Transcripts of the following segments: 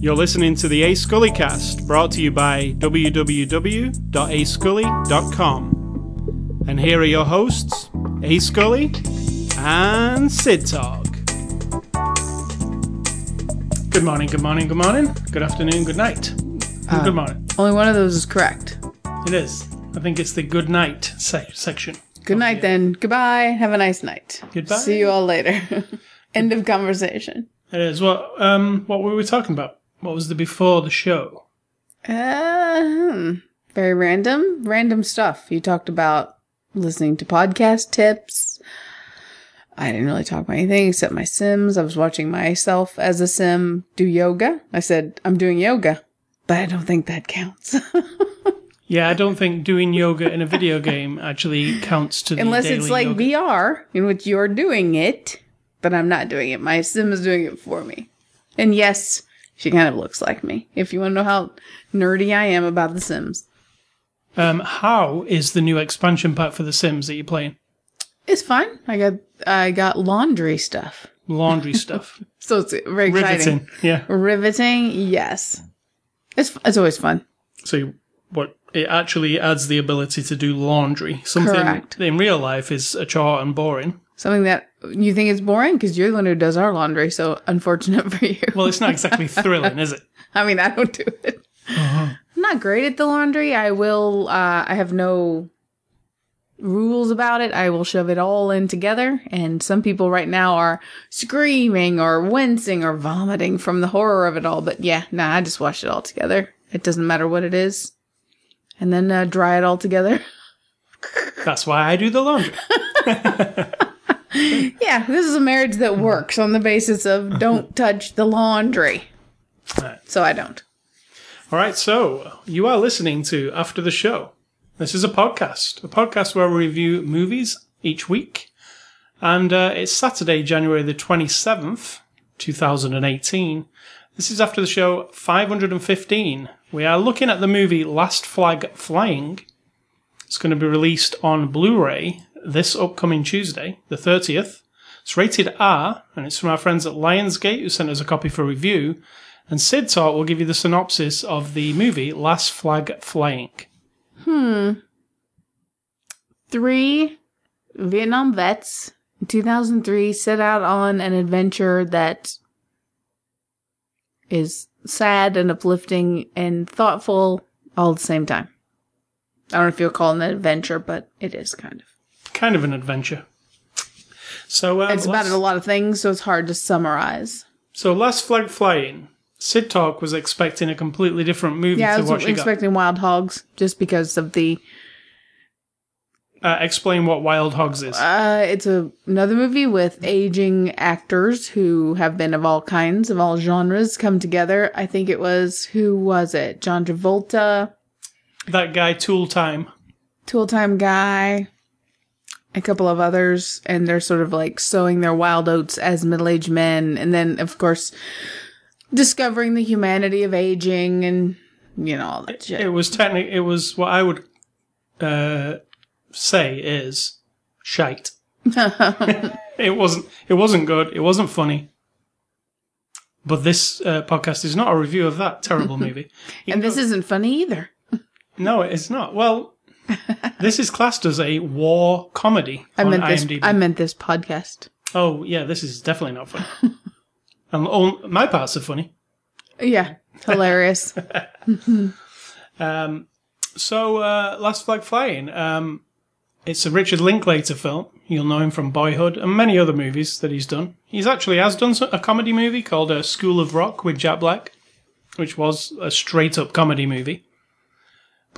You're listening to the A Scully cast, brought to you by www.ascully.com. And here are your hosts, A Scully and Sid Talk. Good morning, good morning, good morning, good afternoon, good night. and good morning. Only one of those is correct. It is. I think it's the good night se- section. Good night then. Goodbye. Have a nice night. Goodbye. See you all later. End of conversation. It is. What um what were we talking about? What was the before the show? Uh, hmm. very random, random stuff. You talked about listening to podcast tips. I didn't really talk about anything except my Sims. I was watching myself as a Sim do yoga. I said, I'm doing yoga, but I don't think that counts. Yeah, I don't think doing yoga in a video game actually counts to the Unless it's like yoga. VR, in which you're doing it, but I'm not doing it. My sim is doing it for me. And yes, she kind of looks like me. If you want to know how nerdy I am about The Sims, Um, how is the new expansion pack for The Sims that you're playing? it's fine. I got I got laundry stuff, Laundry stuff, so it's very exciting. riveting. Yeah. Riveting, yes. It's it's always fun. So you- what? It actually adds the ability to do laundry. Something Correct. in real life is a chore and boring. Something that you think is boring because you're the one who does our laundry. So unfortunate for you. Well, it's not exactly thrilling, is it? I mean, I don't do it. I'm not great at the laundry. I will, uh, I have no rules about it. I will shove it all in together. And some people right now are screaming or wincing or vomiting from the horror of it all. But yeah, nah, I just wash it all together. It doesn't matter what it is. And then uh, dry it all together. That's why I do the laundry. yeah, this is a marriage that works on the basis of don't touch the laundry. Right. So I don't. All right, so you are listening to After the Show. This is a podcast, a podcast where we review movies each week. And uh, it's Saturday, January the 27th, 2018. This is After the Show 515. We are looking at the movie Last Flag Flying. It's going to be released on Blu ray this upcoming Tuesday, the 30th. It's rated R, and it's from our friends at Lionsgate who sent us a copy for review. And Sid Talk will give you the synopsis of the movie Last Flag Flying. Hmm. Three Vietnam vets in 2003 set out on an adventure that is sad and uplifting and thoughtful all at the same time. I don't know if you'll call it an adventure, but it is kind of. Kind of an adventure. So, um, It's about a lot of things, so it's hard to summarize. so Last Flag Flying. Sid Talk was expecting a completely different movie Yeah, I was what she expecting Wild Hogs just because of the. Uh, explain what Wild Hogs is. Uh, it's a, another movie with aging actors who have been of all kinds, of all genres, come together. I think it was who was it? John Travolta, that guy, Tool Time. Tool Time Guy, a couple of others, and they're sort of like sowing their wild oats as middle-aged men, and then of course discovering the humanity of aging and you know all that shit. It was technically, it was what I would uh, say is shite. it wasn't. It wasn't good. It wasn't funny. But this uh, podcast is not a review of that terrible movie. And this isn't funny either. No, it's not. Well, this is classed as a war comedy I on meant this. I meant this podcast. oh, yeah, this is definitely not funny. and all, my parts are funny. Yeah, hilarious. Um, so, uh, Last Flag Flying. Um, it's a Richard Linklater film. You'll know him from Boyhood and many other movies that he's done. He's actually has done a comedy movie called uh, School of Rock with Jack Black, which was a straight up comedy movie.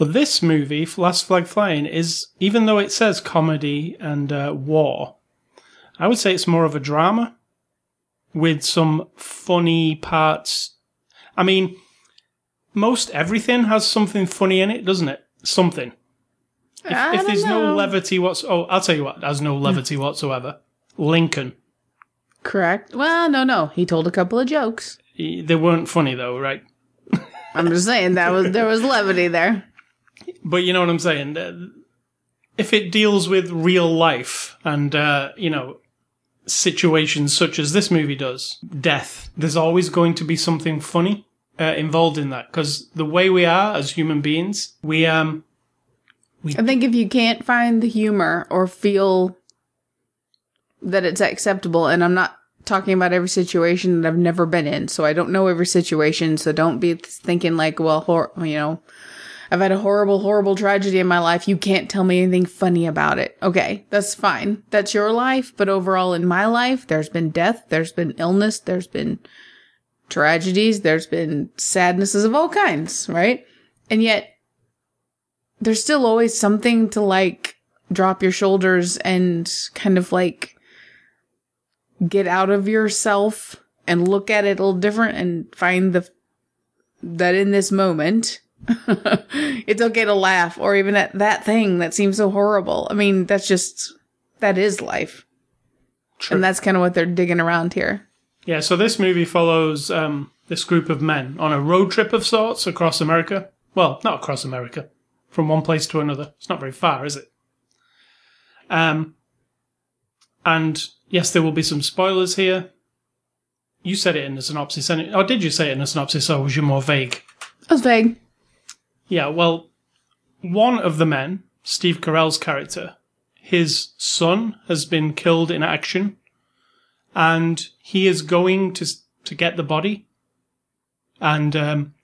But this movie, Last Flag Flying, is, even though it says comedy and uh, war, I would say it's more of a drama with some funny parts. I mean, most everything has something funny in it, doesn't it? Something. If, if there's no levity what's oh, I'll tell you what, there's no levity whatsoever. Lincoln. Correct. Well, no, no. He told a couple of jokes. They weren't funny though, right? I'm just saying that was there was levity there. But you know what I'm saying. Uh, If it deals with real life and uh, you know situations such as this movie does, death, there's always going to be something funny. uh, involved in that because the way we are as human beings, we um I think if you can't find the humor or feel that it's acceptable, and I'm not talking about every situation that I've never been in, so I don't know every situation, so don't be thinking like, well, hor- you know, I've had a horrible, horrible tragedy in my life. You can't tell me anything funny about it. Okay, that's fine. That's your life, but overall in my life, there's been death, there's been illness, there's been tragedies, there's been sadnesses of all kinds, right? And yet there's still always something to like drop your shoulders and kind of like get out of yourself and look at it a little different and find the that in this moment it's okay to laugh or even at that thing that seems so horrible. I mean, that's just that is life. True. And that's kind of what they're digging around here. Yeah, so this movie follows um, this group of men on a road trip of sorts across America. Well, not across America, from one place to another. It's not very far, is it? Um, and yes, there will be some spoilers here. You said it in the synopsis, and or did you say it in the synopsis, or was you more vague? I was vague. Yeah, well, one of the men, Steve Carell's character, his son has been killed in action, and he is going to to get the body, and um,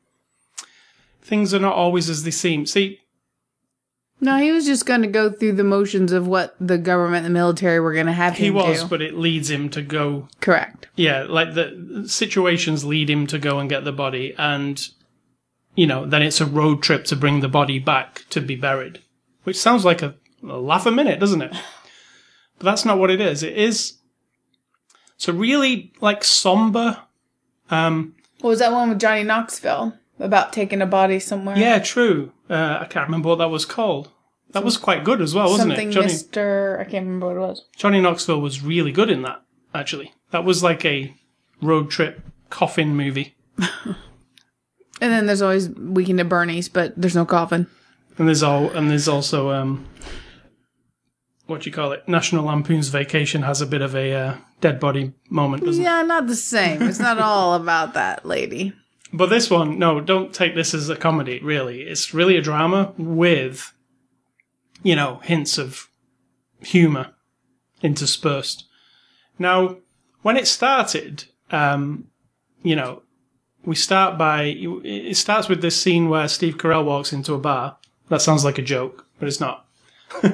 things are not always as they seem. See, No, he was just going to go through the motions of what the government and the military were going to have him. he him was, do. but it leads him to go. Correct. Yeah, like the situations lead him to go and get the body, and you know, then it's a road trip to bring the body back to be buried, which sounds like a, a laugh a minute, doesn't it? But that's not what it is. It is. It's a really like somber. Um, What was that one with Johnny Knoxville about taking a body somewhere? yeah, true. Uh, I can't remember what that was called. That was quite good as well, wasn't something it? Johnny Mister. I can't remember what it was. Johnny Knoxville was really good in that. Actually, that was like a road trip coffin movie. And then there's always Weekend at Bernie's, but there's no coffin. And there's all and there's also um, what do you call it? National Lampoon's Vacation has a bit of a uh, dead body moment, doesn't it? Yeah, not the same. It's not all about that lady. But this one, no, don't take this as a comedy. Really, it's really a drama with, you know, hints of humor interspersed. Now, when it started, um, you know, we start by it starts with this scene where Steve Carell walks into a bar. That sounds like a joke, but it's not. he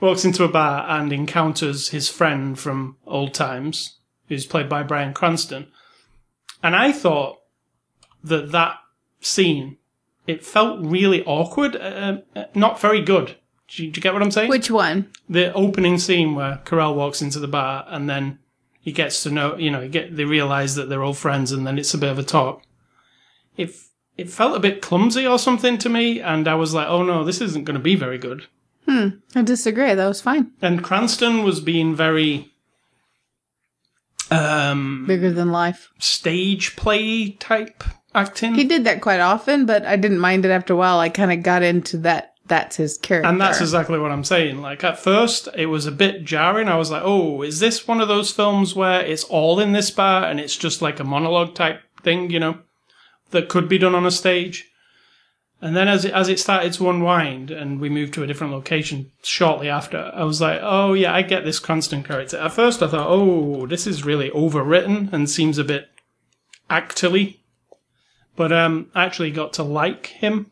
walks into a bar and encounters his friend from old times, who's played by Bryan Cranston. And I thought that that scene it felt really awkward, uh, uh, not very good. Do you, do you get what I'm saying? Which one? the opening scene where Carell walks into the bar and then he gets to know, you know, he get they realize that they're old friends and then it's a bit of a talk. It it felt a bit clumsy or something to me, and I was like, oh no, this isn't going to be very good. I disagree. That was fine. And Cranston was being very um Bigger than life. stage play type acting. He did that quite often, but I didn't mind it after a while. I kind of got into that. That's his character. And that's exactly what I'm saying. Like at first, it was a bit jarring. I was like, "Oh, is this one of those films where it's all in this bar and it's just like a monologue type thing, you know, that could be done on a stage?" And then as it, as it started to unwind and we moved to a different location shortly after, I was like, "Oh yeah, I get this Cranston character." At first, I thought, "Oh, this is really overwritten and seems a bit actorly," but um, I actually got to like him,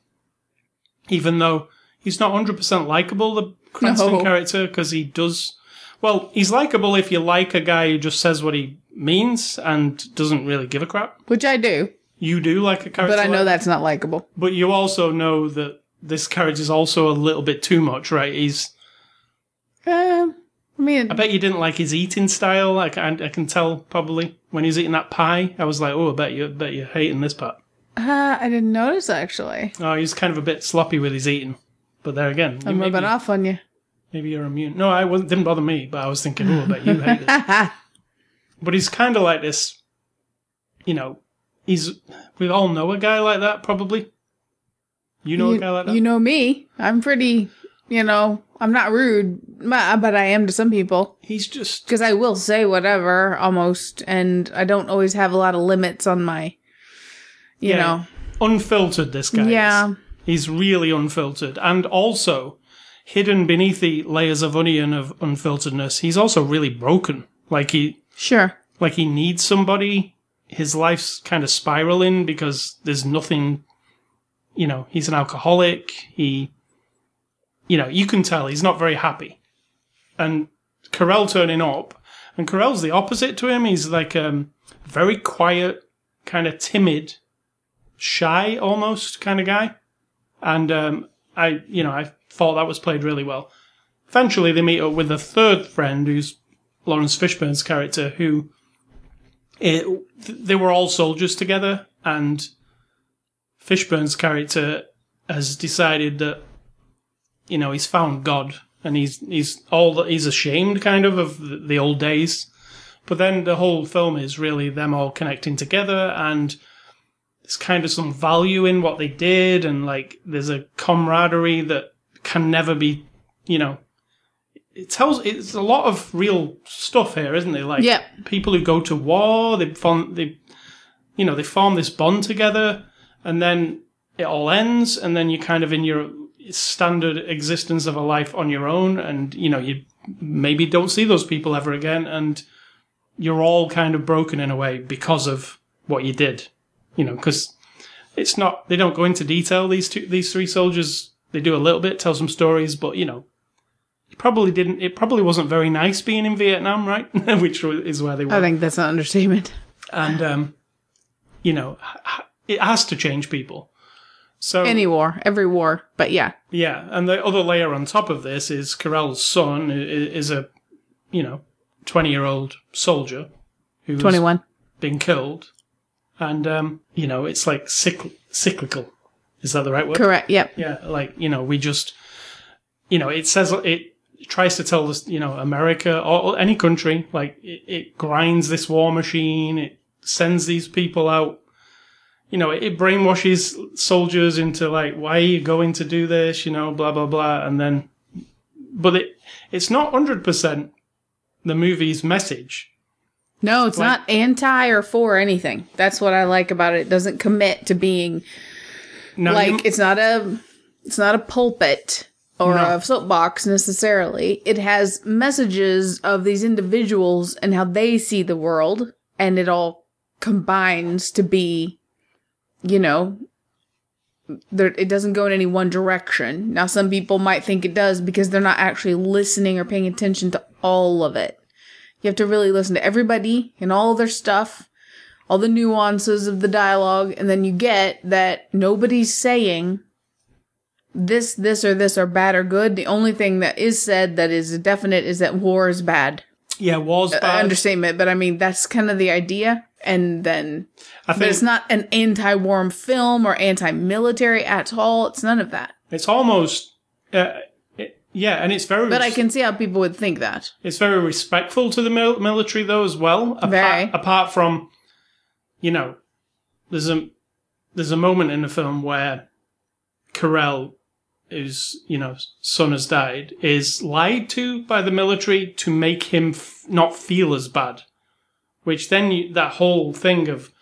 even though he's not 100% likable, the Cranston No. character, because he does. Well, he's likable if you like a guy who just says what he means and doesn't really give a crap. Which I do, You do like a character, but I know like- that's not likable. But you also know that this character is also a little bit too much, right? He's. Um, I mean, I bet you didn't like his eating style. Like I, I can tell probably when he's eating that pie. I was like, oh, I bet you, I bet you're hating this part. uh, I didn't notice actually. Oh, he's kind of a bit sloppy with his eating. But there again, I'm maybe, rubbing off on you. maybe you're immune. No, I wasn't. Didn't bother me, but I was thinking, oh, I bet you hate it. But he's kind of like this. You know, he's. We all know a guy like that, probably. You know a guy like that. you know me. I'm pretty. You know, I'm not rude, but but I am to some people he's just. because I will say whatever almost, and I don't always have a lot of limits on my You Yeah. know. unfiltered. This guy. is. Yeah. He's really unfiltered, and also hidden beneath the layers of onion of unfilteredness, he's also really broken. Like he, Sure. like he needs somebody. His life's kind of spiraling because there's nothing. You know, he's an alcoholic. He, you know, you can tell he's not very happy. And Carell turning up, and Carell's the opposite to him. He's like um, very quiet, kind of timid, shy almost kind of guy. And um, I, you know, I thought that was played really well. Eventually, they meet up with a third friend, who's Laurence Fishburne's character, who it, they were all soldiers together, and Fishburne's character has decided that you know he's found God, and he's he's all he's ashamed kind of of the, the old days. But then the whole film is really them all connecting together, and there's kind of some value in what they did, and like there's a camaraderie that can never be, you know. It tells it's a lot of real stuff here, isn't it? Like people who go to war, they form they, you know, they form this bond together, and then it all ends, and then you're kind of in your standard existence of a life on your own, and you know you maybe don't see those people ever again, and you're all kind of broken in a way because of what you did, you know, because it's not they don't go into detail. These two, these three soldiers, they do a little bit, tell some stories, but you know. Probably didn't. It probably wasn't very nice being in Vietnam, right? Which is where they were I think that's an understatement. and um, you know it has to change people. So Any war, every war, but yeah. yeah, and the other layer on top of this is Carell's son is a you know twenty year old soldier who's 21. been killed, and um, you know it's like cycl- cyclical. Is that the right word? Correct. Yep. Yeah, like you know, we just, you know, it says it tries to tell us, you know, America or, or any country, like it, it grinds this war machine. It sends these people out. You know, it, brainwashes soldiers into like, why are you going to do this? You know, blah blah blah, and then, but it it's not hundred percent the movie's message. No, it's Like- not anti or for anything. That's what I like about it. It doesn't commit to being Now, like you- it's not a it's not a pulpit or No. a soapbox necessarily. It has messages of these individuals and how they see the world, and it all combines to be, you know, there it doesn't go in any one direction. Now some people might think it does because they're not actually listening or paying attention to all of it. You have to really listen to everybody and all their stuff, all the nuances of the dialogue, and then you get that nobody's saying this, this, or this are bad or good. The only thing that is said that is definite is that war is bad. yeah, war's Uh, bad. understatement, but I mean that's kind of the idea. And then, I but it's not an anti-war film or anti-military at all. It's none of that. it's almost, uh, it, yeah, and it's very. But I can see how people would think that. It's very respectful to the mil- military, though, as well. Apart, Very. apart from, you know, there's a there's a moment in the film where Carell, whose you know son has died, is lied to by the military to make him f- not feel as bad. Which then you, that whole thing of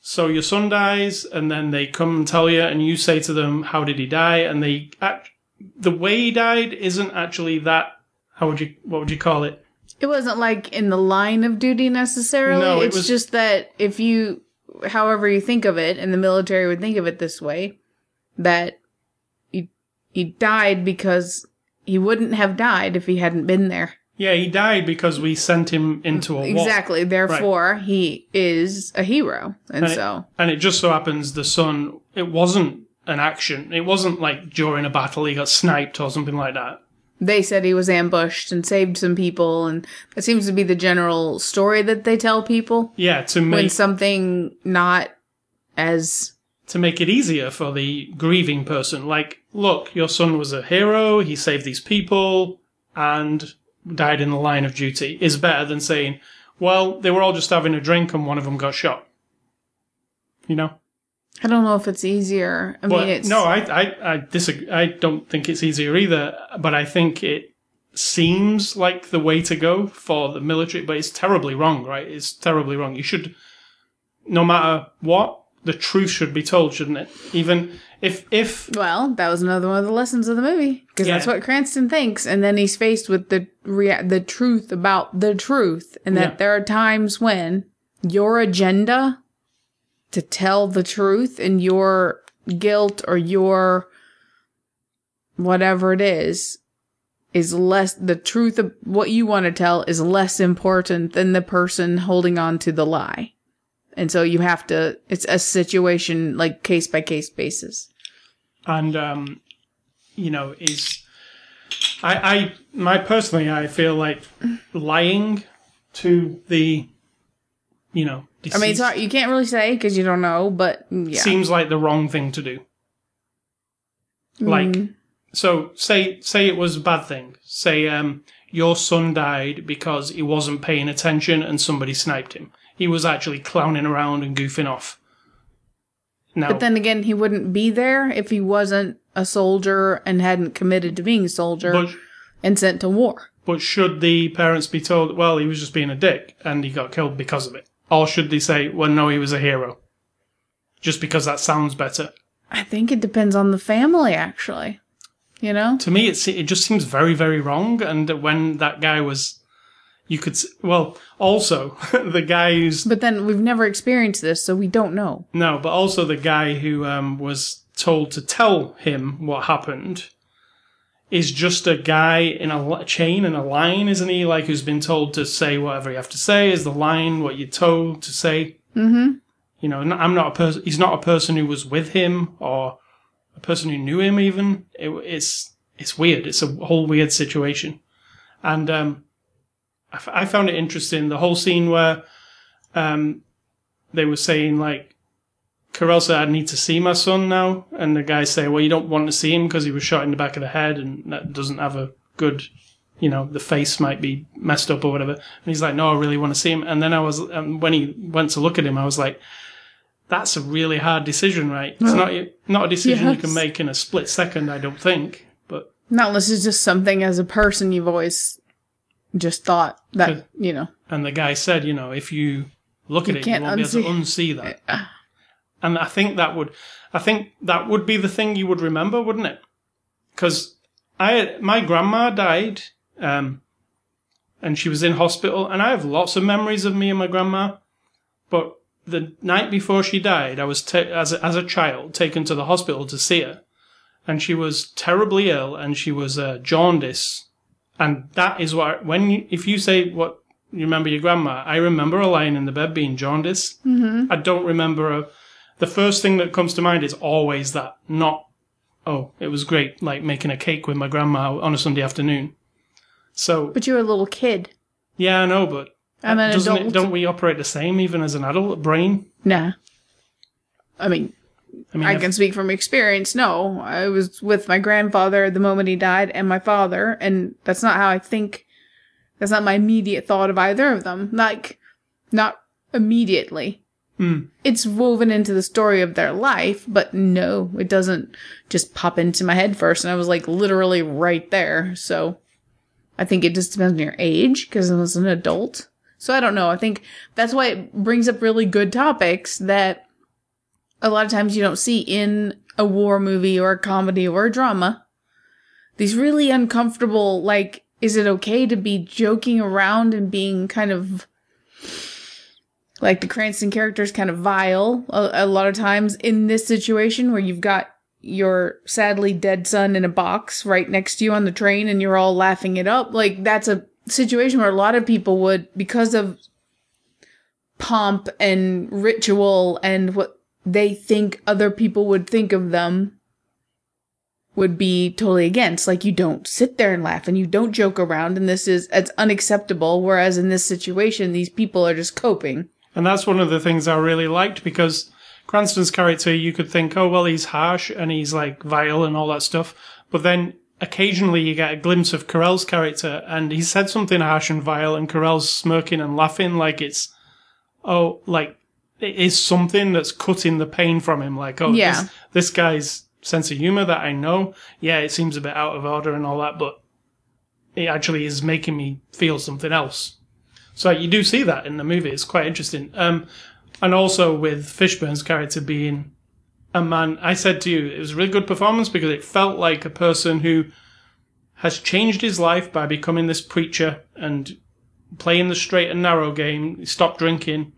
so your son dies, and then they come and tell you, and you say to them, "How did he die?" And they act, the way he died isn't actually that. How would you what would you call it? It wasn't like in the line of duty necessarily. No, it it's was- just that if you, however you think of it, and the military would think of it this way, that he died because he wouldn't have died if he hadn't been there. Yeah, he died because we sent him into a war. Exactly. Therefore, he is a hero, and, And it- so And it just so happens the son, it wasn't an action. It wasn't like during a battle he got sniped or something like that. they said he was ambushed and saved some people, and that seems to be the general story that they tell people Yeah, to when something not as to make it easier for the grieving person. Like, look, your son was a hero, he saved these people and died in the line of duty is better than saying, well, they were all just having a drink and one of them got shot. You know? I don't know if it's easier. I Well, mean, it's no, I, I, I disagree. I don't think it's easier either, but I think it seems like the way to go for the military, but it's terribly wrong, right? It's terribly wrong. You should, no matter what, the truth should be told, shouldn't it? Even if if Well, that was another one of the lessons of the movie because that's what Cranston thinks, and then he's faced with the rea- the truth about the truth, and that Yeah. there are times when your agenda to tell the truth and your guilt or your whatever it is is less the truth of what you want to tell is less important than the person holding on to the lie. And so you have to it's a situation like case by case basis. and um, you know is I I my personally I feel like lying to the you know I mean, it's hard. You can't really say because you don't know, but yeah. seems like the wrong thing to do. Like Mm. so say say it was a bad thing. Say um your son died because he wasn't paying attention and somebody sniped him. He was actually clowning around and goofing off. Now But then again, he wouldn't be there if he wasn't a soldier and hadn't committed to being a soldier but and sent to war. But should the parents be told, well, he was just being a dick and he got killed because of it? Or should they say, well, no, he was a hero? Just because that sounds better. I think it depends on the family, actually. You know? To me, it, it just seems very, very wrong. And when that guy was, you could, well, also, the guy who's, But then we've never experienced this, so we don't know. no, but also the guy who um, was told to tell him what happened is just a guy in a chain and a line, isn't he? Like, who's been told to say whatever you have to say, is the line what you're told to say? Mm-hmm. You know, i'm not a person. He's not a person who was with him or a person who knew him. Even it, it's it's weird. It's a whole weird situation, and um, I, f- I found it interesting the whole scene where um, they were saying like, Carell said, "I need to see my son now," and the guy say, "Well, you don't want to see him because he was shot in the back of the head and that doesn't have a good." You know, the face might be messed up or whatever. And he's like, "No, I really want to see him." And then I was, um, when he went to look at him, I was like, that's a really hard decision, right? It's not not a decision you can make in a split second, I don't think. But Not unless it's just something as a person you've always just thought that, you know. and the guy said, you know, if you look at it, you won't be able to unsee that. And I think that would, I think that would be the thing you would remember, wouldn't it? Because I, my grandma died, um, and she was in hospital, and I have lots of memories of me and my grandma. But the night before she died, I was ta- as a, as a child taken to the hospital to see her, and she was terribly ill, and she was uh, jaundice, and that is what when you, if you say what you remember your grandma, I remember her lying in the bed being jaundice. Mm-hmm. I don't remember a. The first thing that comes to mind is always that, not oh, it was great, like making a cake with my grandma on a Sunday afternoon. So But you're a little kid. yeah, I know, but I'm an doesn't it, don't we operate the same even as an adult brain? Nah. I mean, I mean, I if- can speak from experience. No, I was with my grandfather the moment he died and my father, and that's not how I think. That's not my immediate thought of either of them. Like, not immediately. Hmm. It's woven into the story of their life, but no, it doesn't just pop into my head first. And I was like literally right there. So I think it just depends on your age because I was an adult. So I don't know. I think that's why it brings up really good topics that a lot of times you don't see in a war movie or a comedy or a drama. These really uncomfortable, like, is it okay to be joking around and being kind of like the Cranston characters kind of vile a, a lot of times in this situation where you've got your sadly dead son in a box right next to you on the train and you're all laughing it up. Like, that's a situation where a lot of people would, because of pomp and ritual and what they think other people would think of them would be totally against. Like you don't sit there and laugh and you don't joke around and this is it's unacceptable. Whereas in this situation, these people are just coping. And that's one of the things I really liked because Cranston's character, you could think, oh, well, he's harsh and he's like vile and all that stuff. But then occasionally you get a glimpse of Carell's character and he said something harsh and vile and Carell's smirking and laughing like it's, oh, like is something that's cutting the pain from him. Like, oh, Yeah. this, this guy's sense of humor that I know, yeah, it seems a bit out of order and all that, but it actually is making me feel something else. So you do see that in the movie. It's quite interesting. Um, and also with Fishburne's character being a man. I said to you, it was a really good performance because it felt like a person who has changed his life by becoming this preacher and playing the straight and narrow game. Stopped drinking,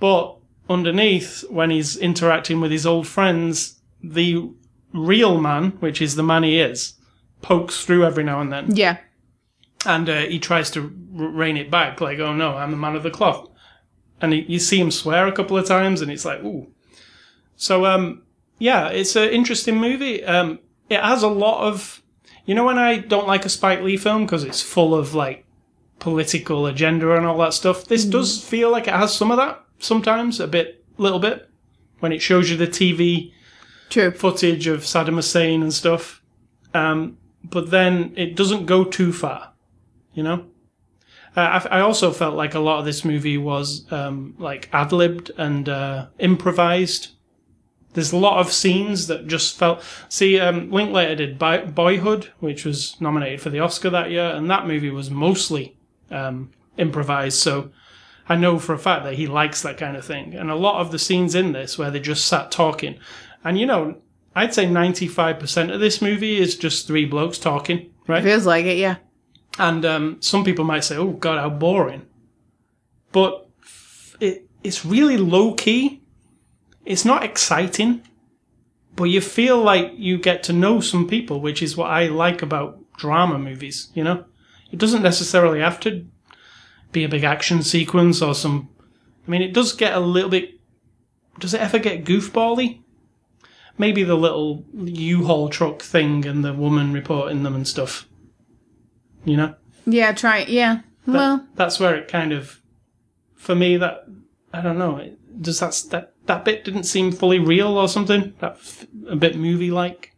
but underneath, when he's interacting with his old friends, the real man, which is the man he is, pokes through every now and then Yeah. and uh, he tries to r- rein it back, like, "Oh no, I'm the man of the cloth," and he, you see him swear a couple of times, and it's like, "Ooh." So, um, yeah, it's an interesting movie. Um, it has a lot of, you know, when I don't like a Spike Lee film because it's full of like political agenda and all that stuff. This does feel like it has some of that sometimes, a bit, little bit, when it shows you the TV True. footage of Saddam Hussein and stuff. Um, but then it doesn't go too far, you know? Uh, I, I also felt like a lot of this movie was um, like ad libbed and uh, improvised. There's a lot of scenes that just felt. See, um, Linklater did Boy- Boyhood, which was nominated for the Oscar that year, and that movie was mostly um, improvised. So I know for a fact that he likes that kind of thing. And a lot of the scenes in this where they just sat talking, and you know, I'd say 95% of this movie is just three blokes talking, right? Feels like it, yeah. And um, some people might say, "Oh God, how boring," but it it's really low key. It's not exciting, but you feel like you get to know some people, which is what I like about drama movies. You know, it doesn't necessarily have to be a big action sequence or some. I mean, it does get a little bit. Does it ever get goofbally? Maybe the little U-Haul truck thing and the woman reporting them and stuff. You know. Yeah, try It. yeah. well, that's where it kind of for me that I don't know it- does that that that bit didn't seem fully real or something that f- a bit movie like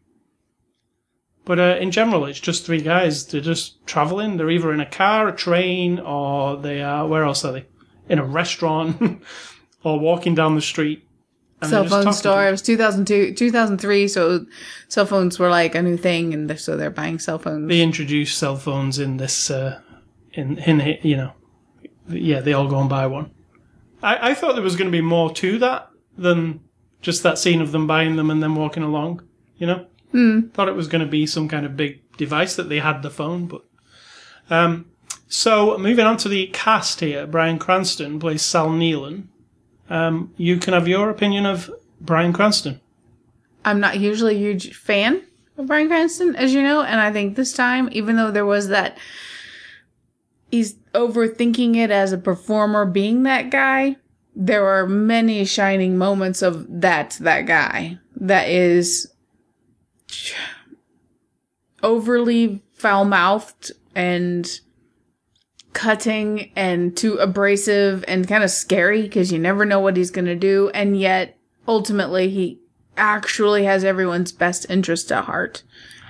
but uh, in general it's just three guys. They're just traveling. They're either in a car a train or they are where else are they? In a restaurant or walking down the street. And cell phone store. It was 2002, 2003, so cell phones were like a new thing, and they're, so they're buying cell phones. they introduce cell phones in this uh, in in you know yeah they all go and buy one. I, I thought there was going to be more to that than just that scene of them buying them and then walking along you know thought it was going to be some kind of big device that they had the phone but um so moving on to the cast here bryan cranston plays sal nealon um you can have your opinion of bryan cranston. I'm not usually a huge fan of Bryan Cranston, as you know, and I think this time, even though there was that, he's overthinking it as a performer being that guy. There are many shining moments of that that guy. That is overly foul mouthed and cutting and too abrasive and kind of scary because you never know what he's going to do. And yet, ultimately, he actually has everyone's best interest at heart.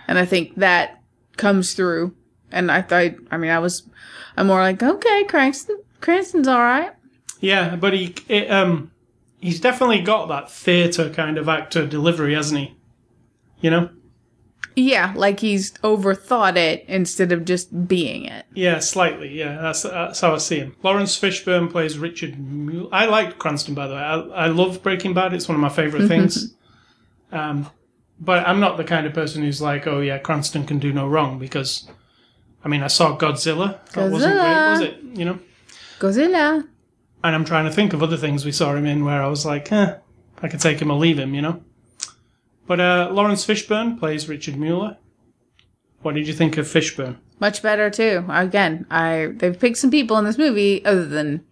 And I think that comes through. And I thought, I mean, I was, I'm more like, okay, Cranston, Cranston's all right. Yeah, but he it, um he's definitely got that theatre kind of actor delivery, hasn't he? You know? Yeah, like he's overthought it instead of just being it. Yeah, slightly. Yeah, that's that's how I see him. Laurence Fishburne plays Richard. Mule. I like Cranston, by the way. I, I love Breaking Bad. It's one of my favorite things. Um, but I'm not the kind of person who's like, oh yeah, Cranston can do no wrong because, I mean, I saw Godzilla. That wasn't great, Godzilla. was it? You know. Godzilla. And I'm trying to think of other things we saw him in where I was like, eh, I could take him or leave him, you know. But uh, Laurence Fishburne plays Richard Mueller. What did you think of Fishburne? Much better too. Again, I they've picked some people in this movie other than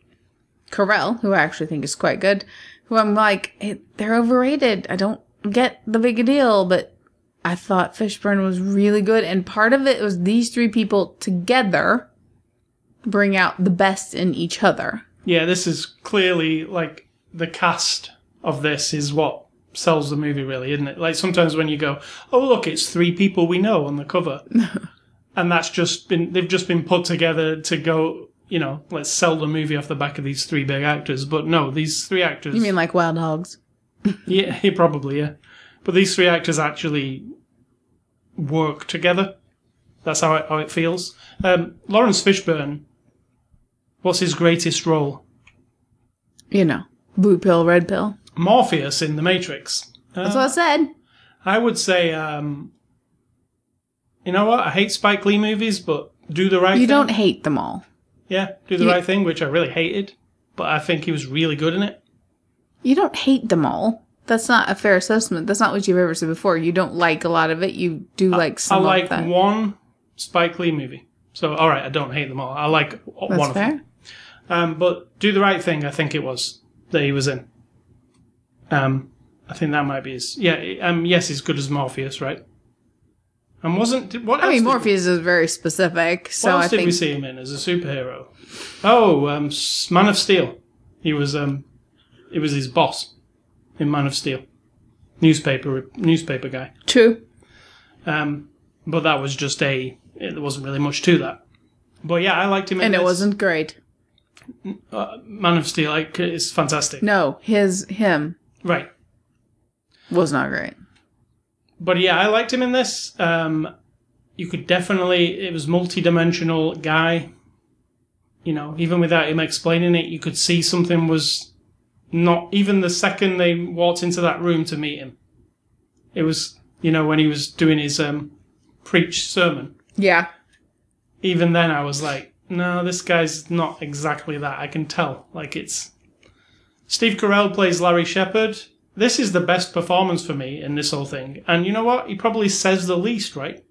Carell, who I actually think is quite good. Who I'm like, eh, they're overrated. I don't get the big deal, but I thought Fishburne was really good, and part of it was these three people together bring out the best in each other. Yeah, this is clearly like the cast of this is what sells the movie, really, isn't it? Like sometimes when you go, oh look, it's three people we know on the cover, and that's just been they've just been put together to go, you know, let's sell the movie off the back of these three big actors. But no, these three actors. You mean like Wild Hogs? Yeah, he probably yeah. But these three actors actually work together. That's how it, how it feels. Um, Laurence Fishburne. What's his greatest role? You know, Blue pill, red pill. Morpheus in The Matrix. That's what I said. I would say, um, you know what? I hate Spike Lee movies, but do the right You thing. don't hate them all. Yeah, do the You- right thing, which I really hated, but I think he was really good in it. You don't hate them all. That's not a fair assessment. That's not what you've ever said before. You don't like a lot of it. You do like some. I like of that. one Spike Lee movie. So, all right, I don't hate them all. I like one That's of fair. them. Um, but do the right thing. I think it was that he was in. Um, I think that might be his. Yeah. Um. Yes, he's good as Morpheus, right? And wasn't what? I mean, Morpheus is very specific, What so else I did think we see him in as a superhero? Oh, um, Man of Steel. He was um, it was his boss in Man of Steel, newspaper newspaper guy. true. Um, but that was just a. It, there wasn't really much to that. But yeah, I liked him. In And it this. wasn't great. uh, Man of Steel. Like it's fantastic. No, his him Right. was not great. But yeah, I liked him in this. Um, you could definitely. It was multi-dimensional guy. You know, even without him explaining it, you could see something was not. Even the second they walked into that room to meet him, it was. You know, when he was doing his um, preach sermon. Yeah. Even then, I was like, no, this guy's not exactly that. I can tell. Like it's. Steve Carell plays Larry Shepherd. This is the best performance for me in this whole thing. And you know what? He probably says the least, right?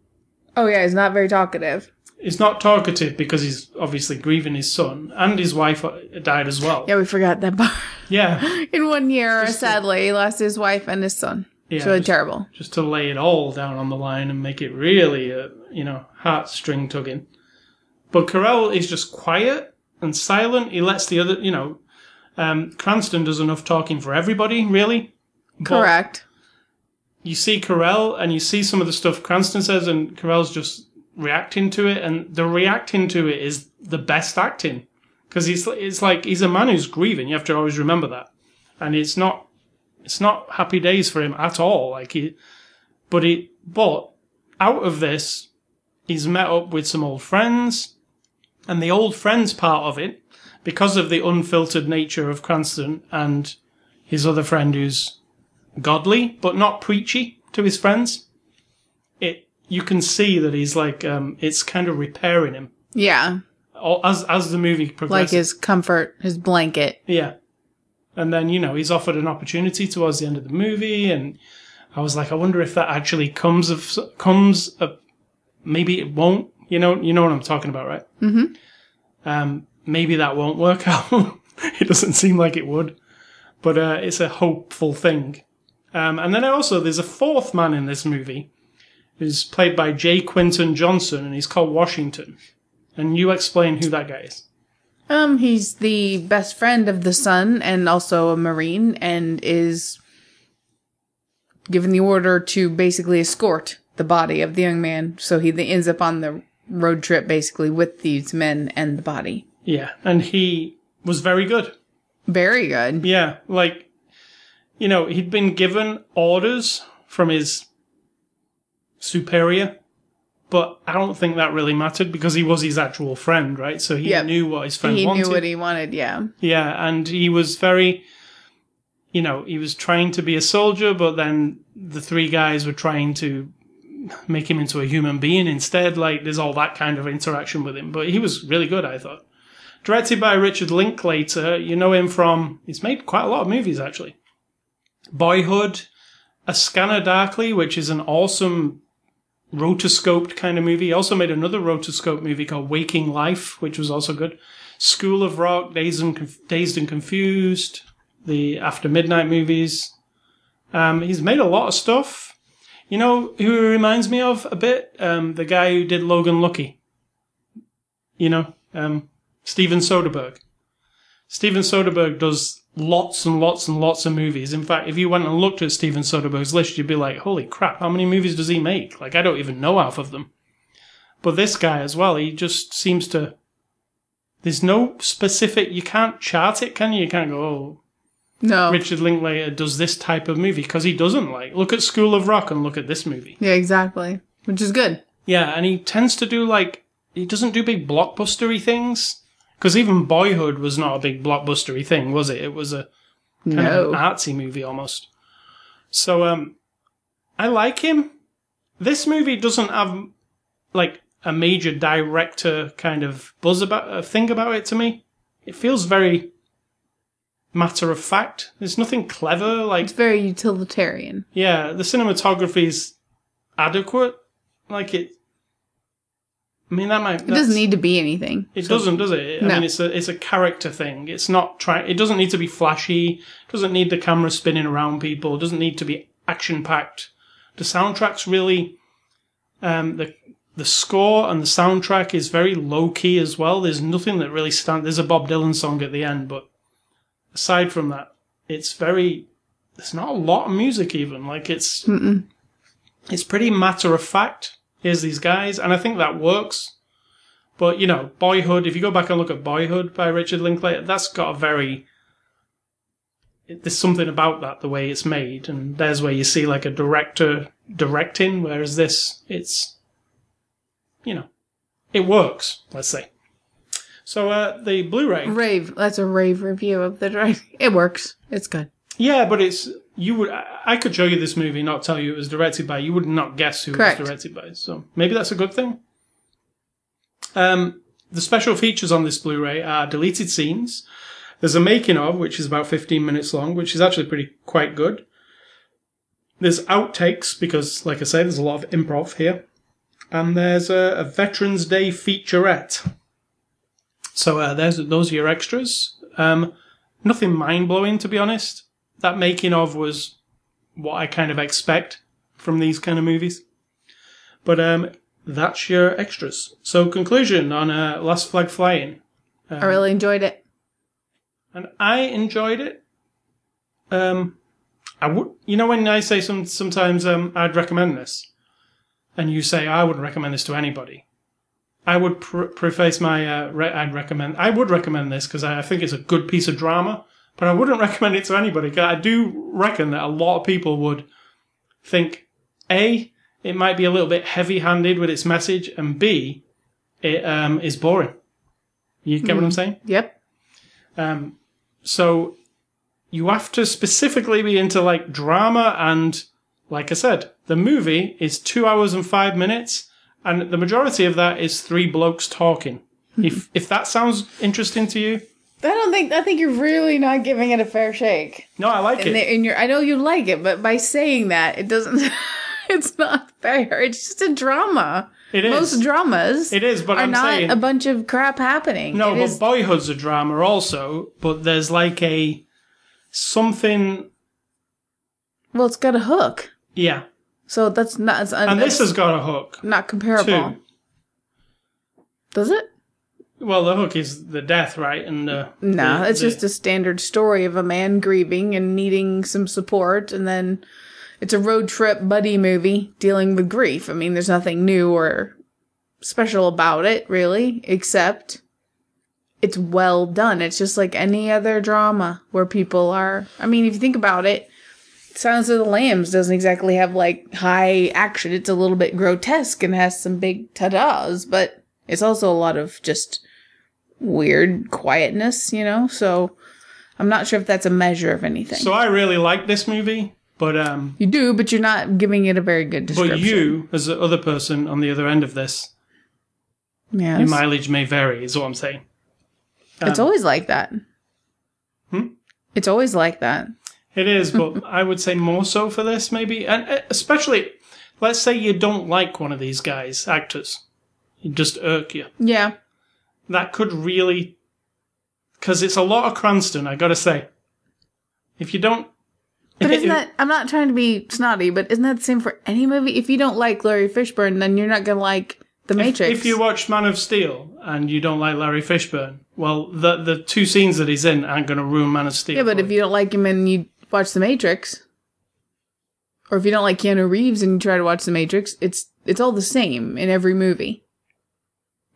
Oh yeah, he's not very talkative. He's not talkative because he's obviously grieving his son, and his wife uh, died as well. Yeah, we forgot that part. Yeah, In one year, a- sadly, he lost his wife and his son. yeah. it's really just, terrible. just to lay it all down on the line and make it really, uh, you know, heartstring tugging. But Carell is just quiet and silent. He lets the other, you know, um, Cranston does enough talking for everybody, really. Correct. You see Carell and you see some of the stuff Cranston says, and Carell's just reacting to it, and the reacting to it is the best acting because he's it's like he's a man who's grieving. You have to always remember that, and it's not it's not happy days for him at all. Like he, but he but out of this, he's met up with some old friends, and the old friends part of it, because of the unfiltered nature of Cranston and his other friend who's godly but not preachy to his friends. It you can see that he's like um, it's kind of repairing him Yeah, All- as as the movie progresses, like his comfort, his blanket. yeah, and then you know he's offered an opportunity towards the end of the movie, and I was like, I wonder if that actually comes of comes of maybe it won't. You know, you know what I'm talking about, right? Mm-hmm. Um, maybe that won't work out. it doesn't seem like it would, but uh, it's a hopeful thing. Um, and then also, there's a fourth man in this movie who's played by J. Quinton Johnson, and he's called Washington. And you explain who that guy is. Um, he's the best friend of the son and also a marine, and is given the order to basically escort the body of the young man. So he ends up on the road trip basically with these men and the body. Yeah, and he was very good. Very good. Yeah, like, you know, he'd been given orders from his superior, but I don't think that really mattered because he was his actual friend, right? So he Yep. knew what his friend He wanted. He knew what he wanted. Yeah. yeah, and he was very, you know, he was trying to be a soldier, but then the three guys were trying to make him into a human being instead. Like, there's all that kind of interaction with him, but he was really good, I thought. Directed by Richard Linklater, you know him from, he's made quite a lot of movies actually. Boyhood, A Scanner Darkly, which is an awesome rotoscoped kind of movie. He also made another rotoscope movie called Waking Life, which was also good. School of Rock, Dazed and, Conf- Dazed and Confused, the After Midnight movies. Um, he's made a lot of stuff. You know who he reminds me of a bit? Um, the guy who did Logan Lucky. You know, um, Steven Soderbergh. Steven Soderbergh does lots and lots and lots of movies. In fact, if you went and looked at Steven Soderbergh's list, you'd be like, holy crap, how many movies does he make? Like, I don't even know half of them. But this guy as well, he just seems to. There's no specific. You can't chart it, can you? You can't go, oh, No. Richard Linklater does this type of movie because he doesn't like. Look at School of Rock and look at this movie. Yeah, exactly. Which is good. Yeah, and he tends to do like he doesn't do big blockbustery things because even Boyhood was not a big blockbustery thing, was it? It was a kind No. of an artsy movie almost. So um, I like him. This movie doesn't have like a major director kind of buzz about uh, thing about it to me. It feels very matter of fact. There's nothing clever. Like It's very utilitarian. yeah, the cinematography is adequate. Like it. I mean, that might. It doesn't need to be anything. It doesn't, does it? I No. mean, it's a it's a character thing. It's not try. It doesn't need to be flashy. It doesn't need the camera spinning around people. It doesn't need to be action packed. The soundtrack's really, um, the the score and the soundtrack is very low key as well. There's nothing that really stands. There's a Bob Dylan song at the end, but aside from that, it's very. There's not a lot of music even. Like it's Mm-mm. it's pretty matter of fact. Here's these guys, and I think that works. But you know, Boyhood. If you go back and look at Boyhood by Richard Linklater, that's got a very there's something about that the way it's made, and there's where you see like a director directing. Whereas this, it's you know, it works. Let's say. So uh, the Blu-ray, Rave. That's a rave review of the drive. It works. It's good. Yeah, but it's you would I could show you this movie, not tell you it was directed by. You would not guess who Correct. it was directed by. So maybe that's a good thing. Um, the special features on this Blu-ray are deleted scenes. There's a making of, which is about 15 minutes long, which is actually pretty quite good. There's outtakes because, like I say, there's a lot of improv here, and there's a, a Veterans Day featurette. So uh, there's those are your extras. Um, nothing mind blowing, to be honest. That making of was what I kind of expect from these kind of movies. But um, that's your extras. So conclusion on uh, Last Flag Flying. I really enjoyed it. and I enjoyed it. Um, I would, you know, when I say some sometimes um, I'd recommend this, and you say I wouldn't recommend this to anybody. I would pr- preface my uh, re- I'd recommend I would recommend this because I, I think it's a good piece of drama, but I wouldn't recommend it to anybody. 'cause I do reckon that a lot of people would think a it might be a little bit heavy-handed with its message, and b it um, is boring. You get what I'm saying? Yep. Um, so you have to specifically be into like drama and, like I said, the movie is two hours and five minutes, and the majority of that is three blokes talking. if if that sounds interesting to you, I don't think. I think you're really not giving it a fair shake. no, I like it. the, and. I know you like it, but by saying that, it doesn't. it's not fair. It's just a drama. It is. Most dramas. It is, but are I'm not saying a bunch of crap happening. no. It But is- Boyhood's a drama also, but there's like a something. well, it's got a hook, Yeah, so that's not. And this has got a hook not comparable. too. Does it? Well, the hook is the death, right? And uh, No, the- it's the- just a standard story of a man grieving and needing some support, and then it's a road trip buddy movie dealing with grief. I mean, there's nothing new or special about it, really, except it's well done. It's just like any other drama where people are. I mean, if you think about it, Silence of the Lambs doesn't exactly have like high action. It's a little bit grotesque and has some big ta-das, but it's also a lot of just weird quietness, you know? So I'm not sure if that's a measure of anything. So I really like this movie, but um, you do, but you're not giving it a very good description. but you, as the other person on the other end of this, yes. your mileage may vary. Is what I'm saying. it's always like that. Hmm? It's always like that. It is, but I would say more so for this, maybe, and uh, especially, let's say you don't like one of these guys, actors, he just irk you. Yeah. That could really, because it's a lot of Cranston. I got to say, if you don't, But isn't that, I'm not trying to be snotty, but isn't that the same for any movie? If you don't like Larry Fishburne, then you're not to like The Matrix. if you watch Man of Steel and you don't like Larry Fishburne, well, the the two scenes that he's in aren't to ruin Man of Steel. yeah, but if you don't like him and you watch The Matrix, or if you don't like Keanu Reeves and you try to watch The Matrix, it's it's all the same in every movie.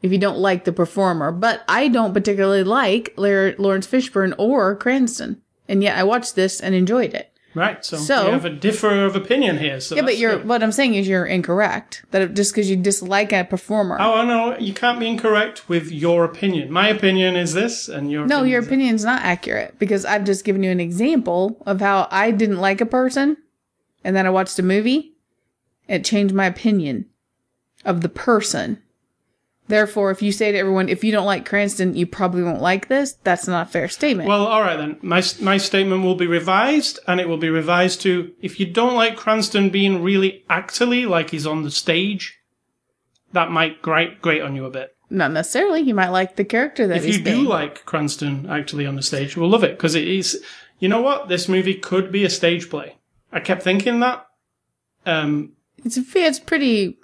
If you don't like the performer, but I don't particularly like Laurence Fishburne or Cranston, and yet I watched this and enjoyed it. Right. So, So- we have a differ of opinion here. So Yeah, but you're good. what I'm saying is you're incorrect. That just because you dislike a performer. Oh, no. You can't be incorrect with your opinion. My opinion is this, and your no, your is- opinion's not accurate because I've just given you an example of how I didn't like a person and then I watched a movie. It changed my opinion of the person. Therefore, if you say to everyone, if you don't like Cranston, you probably won't like this, that's not a fair statement. Well, all right then. My my statement will be revised, and it will be revised to: if you don't like Cranston being really actorly, like he's on the stage, that might grate grate on you a bit. not necessarily. You might like the character that he's. if he's you do being. like Cranston actually on the stage, we'll love it because it is. You know what? This movie could be a stage play. I kept thinking that. Um, It's it's pretty.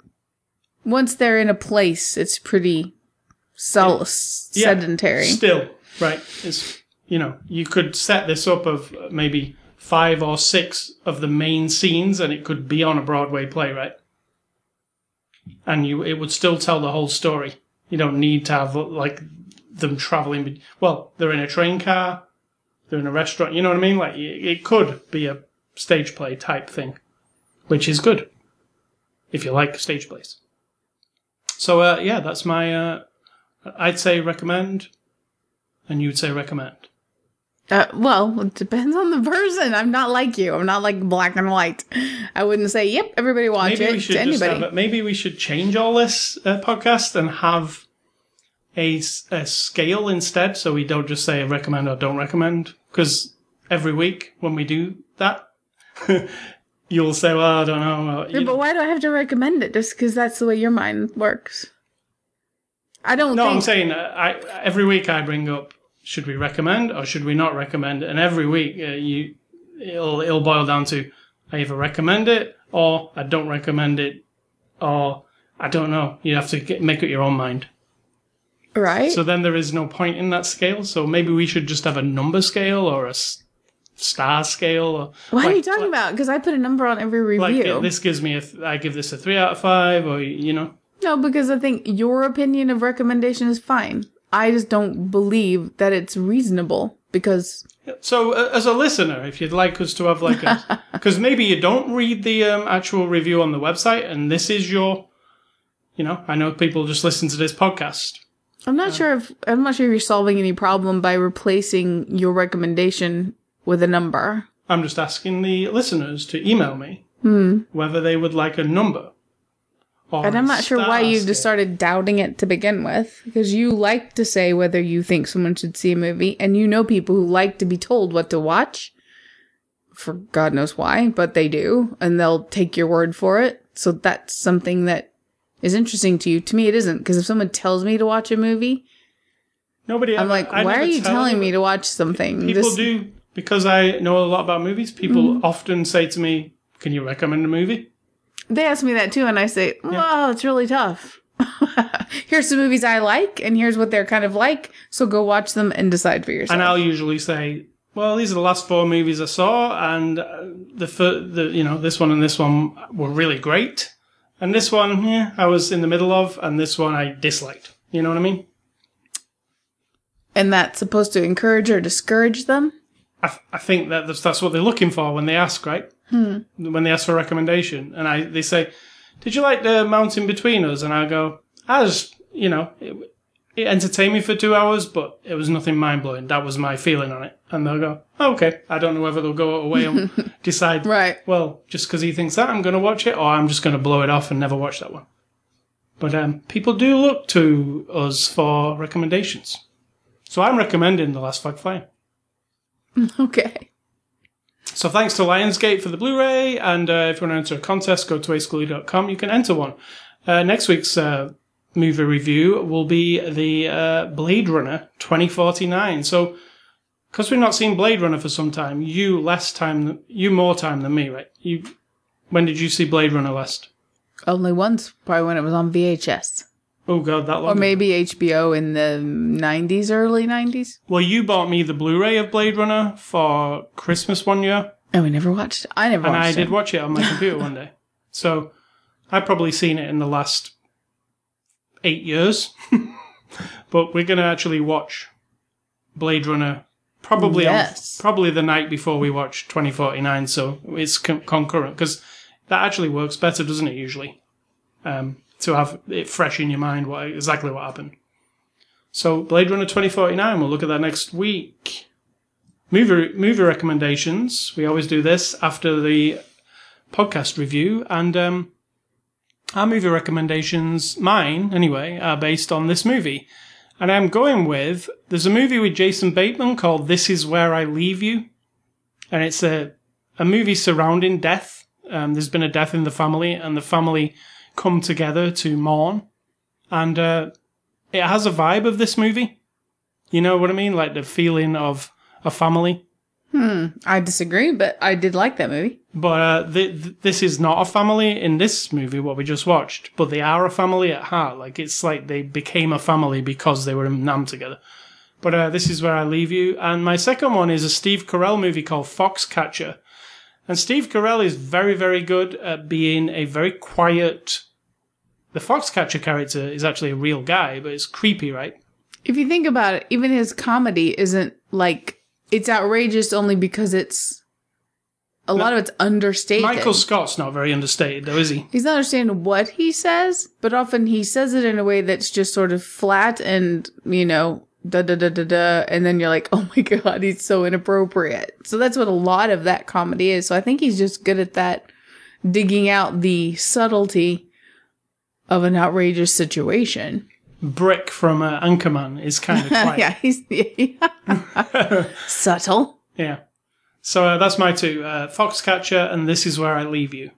Once they're in a place, it's pretty sol- yeah, sedentary. Still, right? It's you know you could set this up of maybe five or six of the main scenes, and it could be on a Broadway play, right? And you, it would still tell the whole story. You don't need to have like them traveling. be- Well, they're in a train car, they're in a restaurant. You know what I mean? Like it it could be a stage play type thing, which is good if you like stage plays. So uh, yeah, that's my. Uh, I'd say recommend, and you'd say recommend. Uh, well, it depends on the person. I'm not like you. I'm not like black and white. I wouldn't say, "Yep, everybody watch Maybe we it" should to anybody. have. Maybe we should change all this uh, podcast and have a scale instead, so we don't just say recommend or don't recommend. Because every week when we do that, you'll say, "Well, I don't know." Yeah, but why do I have to recommend it? Just because that's the way your mind works. I don't No, think. I'm saying uh, I every week I bring up should we recommend or should we not recommend, and every week uh, you it'll it'll boil down to I either recommend it or I don't recommend it, or I don't know. You have to get, make up your own mind. right? So then there is no point in that scale. So maybe we should just have a number scale or a star scale. Or Why are you talking like- about? Because I put a number on every review. uh, this gives me a, th- I give this a three out of five, or you know, no, because I think your opinion of recommendation is fine. I just don't believe that it's reasonable because So, uh, as a listener, if you'd like us to have like a, because maybe you don't read the um, actual review on the website, and this is your, you know, I know people just listen to this podcast. I'm not sure if I'm not sure if you're solving any problem by replacing your recommendation with a number. I'm just asking the listeners to email me hmm. whether they would like a number. And I'm not sure why you just started doubting it to begin with, because you like to say whether you think someone should see a movie, and you know people who like to be told what to watch, for God knows why, but they do, and they'll take your word for it. So that's something that is interesting to you. To me, it isn't, because if someone tells me to watch a movie, Nobody. I'm ever- like, why are you tell telling me to watch something? People This- do because I know a lot about movies. People Mm-hmm. often say to me, "Can you recommend a movie?" They ask me that too, and I say, "Oh, it's really tough." here's some movies I like, and here's what they're kind of like. So go watch them and decide for yourself. And I'll usually say, "Well, these are the last four movies I saw, and uh, the the you know this one and this one were really great, and this one, yeah, I was in the middle of, and this one I disliked." You know what I mean? and that's supposed to encourage or discourage them. I, th- I think that that's, that's what they're looking for when they ask, right? Hmm. When they ask for a recommendation, and I they say, "Did you like the Mountain Between Us?" And I go, "As you know, it, it entertained me for two hours, but it was nothing mind blowing. That was my feeling on it." And they'll go, oh, "Okay." I don't know whether they'll go away and decide, Right. Well, just because he thinks that, I'm going to watch it, or I'm just going to blow it off and never watch that one. But um, people do look to us for recommendations, so I'm recommending The Last Flag Flying. Okay. So thanks to Lionsgate for the Blu-ray, and uh, if you want to enter a contest, go to ascully.com. You can enter one. Uh, next week's uh, movie review will be the uh, Blade Runner 2049. So, because we've not seen Blade Runner for some time, you less time, than, you more time than me, right? You, when did you see Blade Runner last? Only once, probably when it was on VHS. Oh god, that long. Or maybe HBO in the 90s, early 90s. Well, you bought me the Blu-ray of Blade Runner for Christmas one year. And we never watched it. I never watched it. and I it. did watch it on my computer one day. So I've probably seen it in the last eight years. but we're going to actually watch Blade Runner probably Yes. on, probably the night before we watch 2049, so it's con- concurrent because that actually works better, doesn't it? Usually, um, to have it fresh in your mind what exactly what happened. So Blade Runner 2049, we'll look at that next week. Movie movie recommendations. We always do this after the podcast review, and um, our movie recommendations, mine anyway, are based on this movie. And I'm going with there's a movie with Jason Bateman called This Is Where I Leave You. And it's a, a movie surrounding death. Um, there's been a death in the family, and the family come together to mourn. And uh, it has a vibe of this movie. You know what I mean? Like the feeling of a family. I disagree, but I did like that movie. But uh, th- th- this is not a family in this movie, what we just watched. But they are a family at heart. Like it's like they became a family because they were in Nam together. But uh, this is where I leave you. And my second one is a Steve Carell movie called Foxcatcher. And Steve Carell is very, very good at being a very quiet. The Foxcatcher character is actually a real guy, but it's creepy, right? If you think about it, even his comedy isn't like it's outrageous only because it's a lot of it's understated. Michael Scott's not very understated, though, is he? He's not understanding what he says, but often he says it in a way that's just sort of flat and, you know, da da da da da. And then you're like, oh my God, he's so inappropriate. So that's what a lot of that comedy is. So I think he's just good at that, digging out the subtlety of an outrageous situation. Brick from uh, Anchorman is kind of quiet. yeah, he's subtle. Yeah. So uh, that's my two uh, Foxcatcher and This Is Where I Leave You.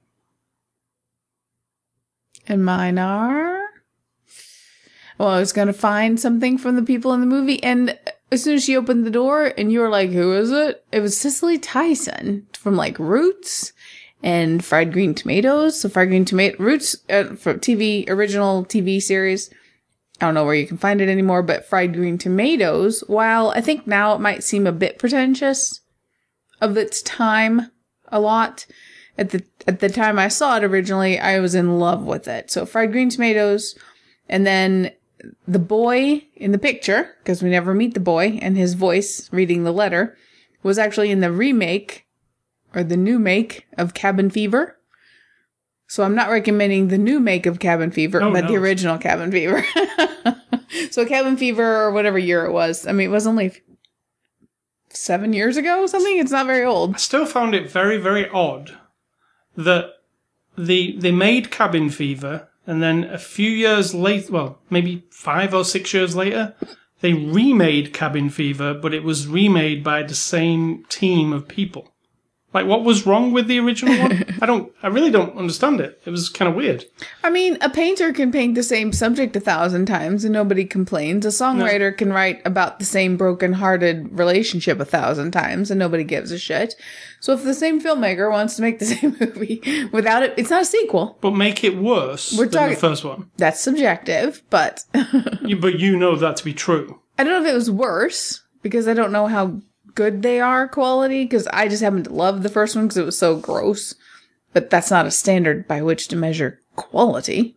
And mine are. Well, I was going to find something from the people in the movie. And as soon as she opened the door and you were like, who is it? It was Cicely Tyson from like Roots and Fried Green Tomatoes. So Fried Green Tomato Roots uh, from TV, original TV series. I don't know where you can find it anymore, but Fried Green Tomatoes, while I think now it might seem a bit pretentious of its time a lot, at the at the time I saw it originally, I was in love with it. So fried green tomatoes, and then the boy in the picture, because we never meet the boy, and his voice reading the letter, was actually in the remake or the new make of Cabin Fever. So I'm not recommending the new make of Cabin Fever, Oh, but the original Cabin Fever. so Cabin Fever or whatever year it was. I mean, it was only seven years ago, or something. It's not very old. I still found it very, very odd that the they made Cabin Fever and then a few years later, well, maybe five or six years later, they remade Cabin Fever, but it was remade by the same team of people. Like, what was wrong with the original one? I don't, I really don't understand it. It was kind of weird. I mean, a painter can paint the same subject a thousand times and nobody complains. A songwriter can write about the same broken-hearted relationship a thousand times and nobody gives a shit. So if the same filmmaker wants to make the same movie without it, it's not a sequel. But make it worse We're than talking- the first one. That's subjective, but You, but you know that to be true. I don't know if it was worse because I don't know how good they are quality because I just happen to love the first one because it was so gross. But that's not a standard by which to measure quality.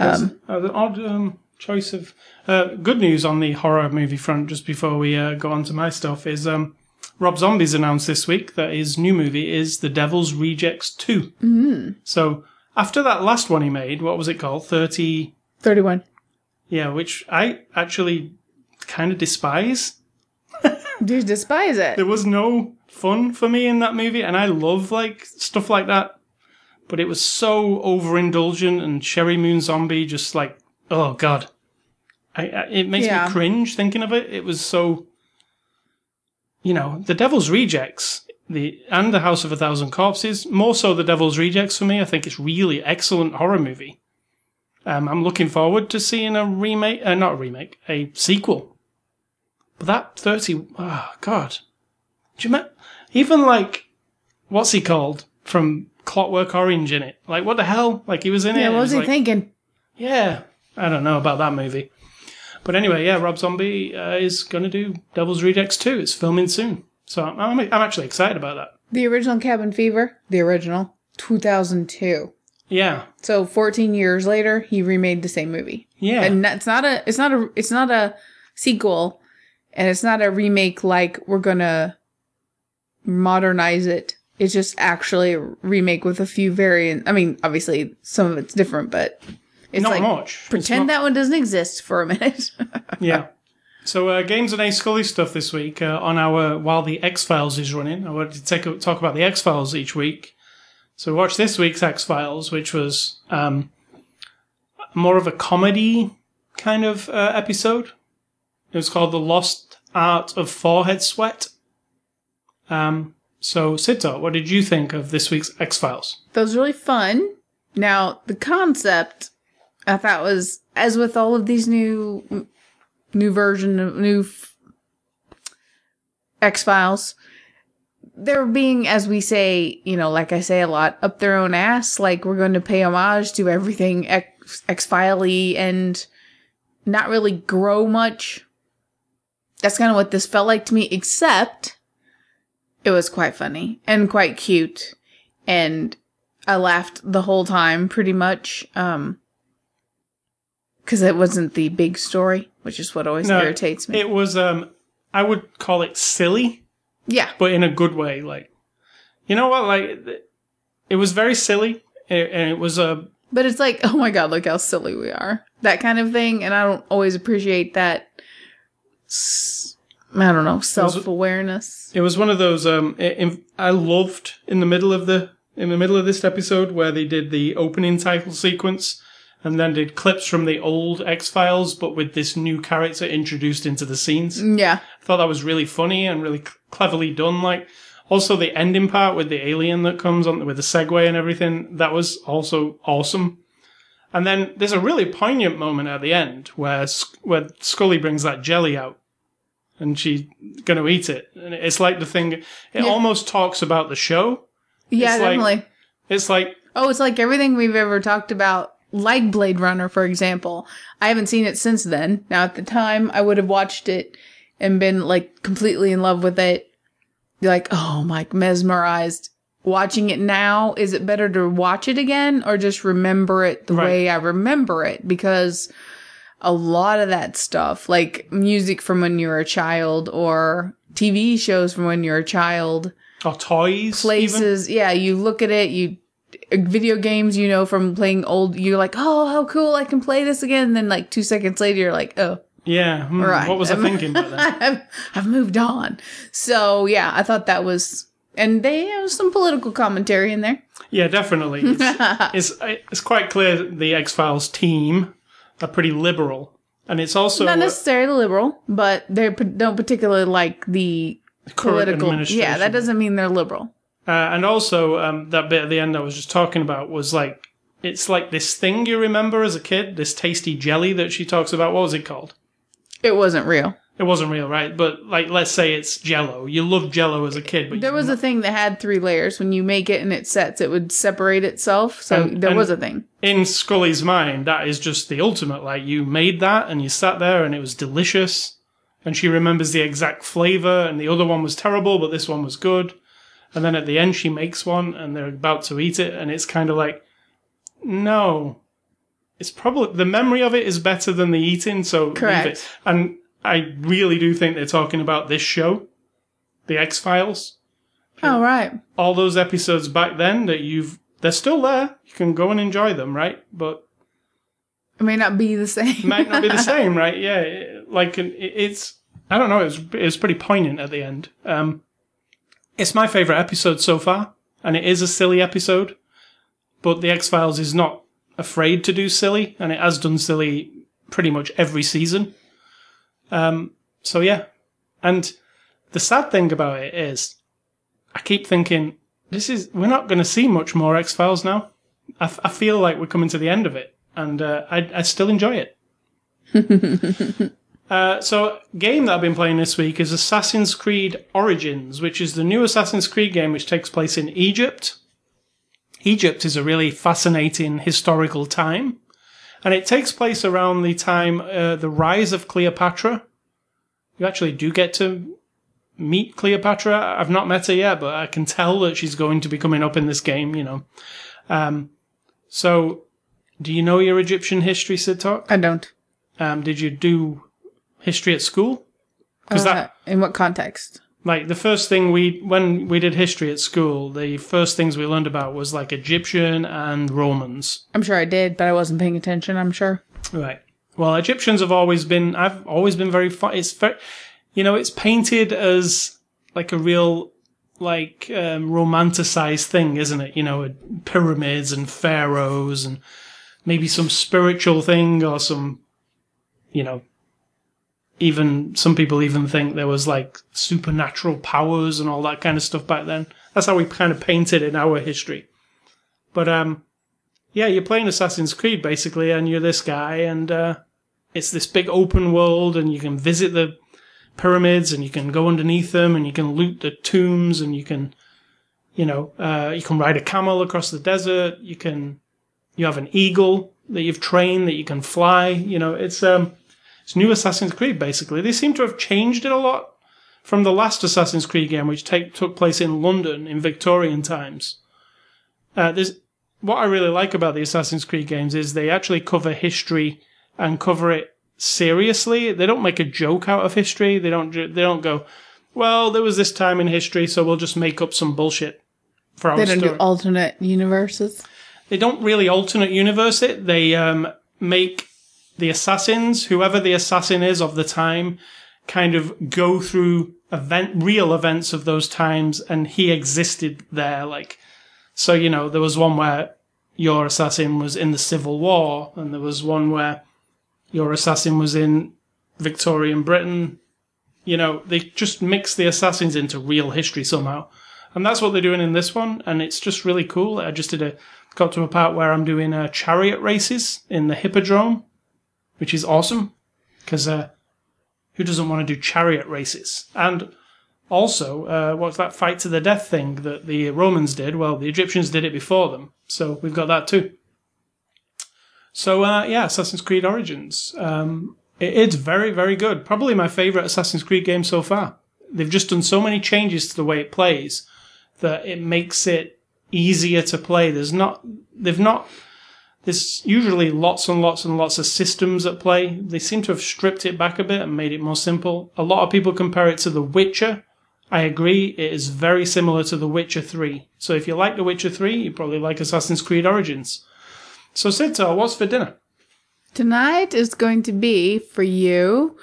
Um, uh, the odd um, choice of uh, good news on the horror movie front. Just before we uh, go on to my stuff, is um, Rob Zombie's announced this week that his new movie is The Devil's Rejects Two. Mm. So after that last one he made, what was it called? Thirty. 31. Yeah, which I actually kind of despise. Do you despise it? There was no fun for me in that movie, and I love like stuff like that. But it was so overindulgent, and Sheri Moon Zombie just like, oh god, I, I, it makes Yeah. me cringe thinking of it. It was so, you know, The Devil's Rejects, the and The House of a Thousand Corpses, more so The Devil's Rejects for me. I think it's really excellent horror movie. Um, I'm looking forward to seeing a remake, uh, not a remake, a sequel. But that 30, oh god. Do you remember, even like, what's he called from Clockwork Orange in it? Like, what the hell? Like, he was in it. Yeah, what was he like- thinking? Yeah, I don't know about that movie. But anyway, yeah, Rob Zombie uh, is going to do Devil's Rejects 2. It's filming soon. So I'm, I'm, I'm actually excited about that. The original Cabin Fever, the original, 2002. Yeah. So 14 years later, he remade the same movie. Yeah. And it's not a, it's not a, it's not a sequel. And it's not a remake like we're gonna modernize it. It's just actually a remake with a few variant. I mean, obviously some of it's different, but it's Not like much. Pretend not- that one doesn't exist for a minute. Yeah. So, uh, games and A Scully stuff this week uh, on our while the X Files is running. I wanted to take a, talk about the X Files each week. So, we watched this week's X Files, which was um, more of a comedy kind of uh, episode. It was called The Lost Art of Forehead Sweat. Um, so, Sito, what did you think of this week's X Files? that was really fun. Now, the concept I thought was, as with all of these new, new version of new X Files, they're being, as we say, you know, like I say a lot, up their own ass. Like we're going to pay homage to everything X X Filey and not really grow much. That's kind of what this felt like to me, except it was quite funny and quite cute. And I laughed the whole time pretty much. Um, cause it wasn't the big story, which is what always No, irritates me. It was, um, I would call it silly. yeah. but in a good way. Like, you know what? Like, it was very silly, and it was a But it's like, oh my god, look how silly we are. That kind of thing. And I don't always appreciate that. I don't know, self awareness. it was one of those. Um, i in, I loved in the middle of the in the middle of this episode where they did the opening title sequence. And then did clips from the old X Files, but with this new character introduced into the scenes. Yeah. I thought that was really funny and really c- cleverly done. Like, also the ending part with the alien that comes on with the segue and everything, that was also awesome. And then there's a really poignant moment at the end where where Scully brings that jelly out, and she's going to eat it. And it's like the thing. It Yeah. almost talks about the show. Yeah, It's like- definitely. It's like Oh, it's like everything we've ever talked about, like Blade Runner, for example. I haven't seen it since then. Now, at the time, I would have watched it and been like completely in love with it. Like, oh, my, mesmerized. Watching it now, is it better to watch it again or just remember it the Right. way I remember it? Because a lot of that stuff, like music from when you were a child or TV shows from when you're a child, or toys. even. places. Yeah, you look at it, you video games, you know, from playing old, you're like, oh, how cool, I can play this again. And then like two seconds later, you're like, oh, Yeah. hmm, right. What was I thinking? I've, I've moved on. So yeah, I thought that was, and they have some political commentary in there. Yeah, definitely. It's, it's, it's quite clear the X Files team are pretty liberal. And it's also Not necessarily liberal, but they don't particularly like the political. administration. Yeah, that doesn't mean they're liberal. Uh, and also, um, that bit at the end I was just talking about was like, it's like this thing you remember as a kid, this tasty jelly that she talks about. What was it called? It wasn't real. It wasn't real, right? But like, let's say it's Jello. You loved Jello as a kid, but There you, was a thing that had three layers. When you make it and it sets, it would separate itself. So And- there and- was a thing. in Scully's mind, that is just the ultimate. Like, you made that and you sat there and it was delicious. And she remembers the exact flavor, and the other one was terrible, but this one was good. And then at the end, she makes one and they're about to eat it, and it's kind of like, no. It's probably the memory of it is better than the eating, so leave Correct. it. And I really do think they're talking about this show, The X Files. Oh, right. All those episodes back then that you've, they're still there. You can go and enjoy them, right? But It may not be the same. might not be the same, right? Yeah, it- like it- it's I don't know. It was it was pretty poignant at the end. Um, it's my favorite episode so far, and it is a silly episode. But the X Files is not afraid to do silly, and it has done silly pretty much every season. Um, so yeah, and the sad thing about it is, I keep thinking this is we're not going to see much more X Files now. I, f- I feel like we're coming to the end of it, and uh, I, I still enjoy it. uh, so, game that I've been playing this week is Assassin's Creed Origins, which is the new Assassin's Creed game which takes place in Egypt. Egypt is a really fascinating historical time, and it takes place around the time uh, the rise of Cleopatra. You actually do get to meet Cleopatra. I've not met her yet, but I can tell that she's going to be coming up in this game. You know, um, so do you know your Egyptian history, Sid Talk? I don't. Um, did you do history at school? because Uh, that in what context? Like the first thing we when we did history at school, the first things we learned about was like Egyptian and Romans. I'm sure I did, but I wasn't paying attention. I'm sure. Right. Well, Egyptians have always been. I've always been very fun. It's very, you know, it's painted as like a real like um, romanticized thing, isn't it? You know, pyramids and pharaohs and maybe some spiritual thing or some, you know, even some people even think there was like supernatural powers and all that kind of stuff back then. That's how we kind of painted in our history. But um, yeah, you're playing Assassin's Creed basically, and you're this guy, and uh, it's this big open world, and you can visit the pyramids, and you can go underneath them, and you can loot the tombs, and you can, you know, uh, you can ride a camel across the desert. You can, you have an eagle that you've trained that you can fly. You know, it's um, it's new Assassin's Creed basically. They seem to have changed it a lot from the last Assassin's Creed game, which take, took place in London in Victorian times. Uh, there's what I really like about the Assassin's Creed games is they actually cover history and cover it seriously. They don't make a joke out of history. They don't. They don't go, well, there was this time in history, so we'll just make up some bullshit for our They don't story. do alternate universes. they don't really alternate universe it. They um, make the assassins, whoever the assassin is of the time, kind of go through event, real events of those times, and he existed there. Like, so you know, there was one where your assassin was in the Civil War, and there was one where your assassin was in Victorian Britain. You know, they just mix the assassins into real history somehow. And that's what they're doing in this one, and it's just really cool. I just did a got to a part where I'm doing uh, chariot races in the Hippodrome, which is awesome because uh, who doesn't want to do chariot races? And also, uh, what's that fight to the death thing that the Romans did? Well, the Egyptians did it before them, so we've got that too. So uh, yeah, Assassin's Creed Origins. Um, it- it's very, very good. Probably my favorite Assassin's Creed game so far. They've just done so many changes to the way it plays that it makes it easier to play. There's not, they've not, there's usually lots and lots and lots of systems at play. They seem to have stripped it back a bit and made it more simple. A lot of people compare it to The Witcher. I agree, it is very similar to The Witcher 3. So if you like The Witcher 3, you probably like Assassin's Creed Origins. So Sita, what's for dinner? Tonight is going to be for you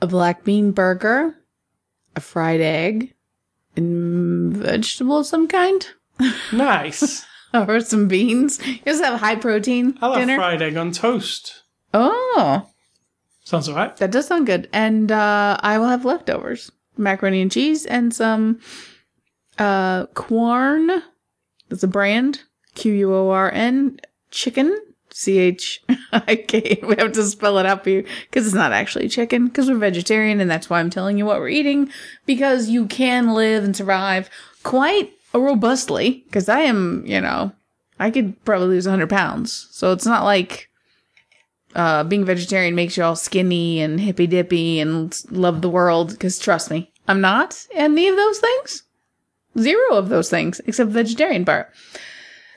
a black bean burger, a fried egg, and mm, vegetable of some kind, Nice. or some beans. You just have high protein I'll have dinner. fried egg on toast. Oh, Sounds alright. that does sound good. And uh, I will have leftovers, macaroni and cheese, and some uh, Quorn. That's a brand. Q U O R N chicken. C H I K. We have to spell it out for you because it's not actually chicken because we're vegetarian and that's why I'm telling you what we're eating because you can live and survive quite robustly because I am, you know, I could probably lose 100 pounds. So it's not like uh, being vegetarian makes you all skinny and hippy dippy and love the world because trust me, I'm not any of those things. Zero of those things except the vegetarian part.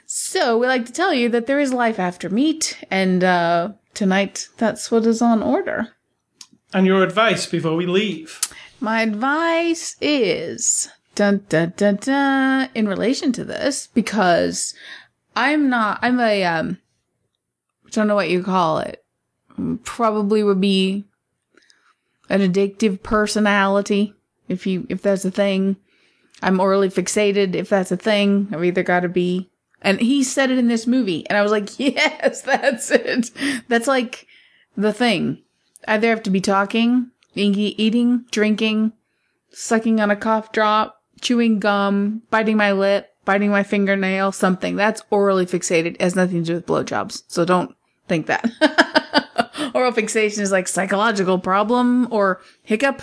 So we like to tell you that there is life after meat, and uh, tonight that's what is on order. And your advice before we leave. My advice is dun dun dun dun in relation to this because I'm not I'm a um don't know what you call it. Probably would be an addictive personality if you if that's a thing. I'm orally fixated if that's a thing. I've either got to be and he said it in this movie and I was like, "Yes, that's it." That's like the thing. Either have to be talking, eating, drinking, sucking on a cough drop, chewing gum, biting my lip, biting my fingernail, something. That's orally fixated. It has nothing to do with blowjobs. So don't think that. Oral fixation is like psychological problem or hiccup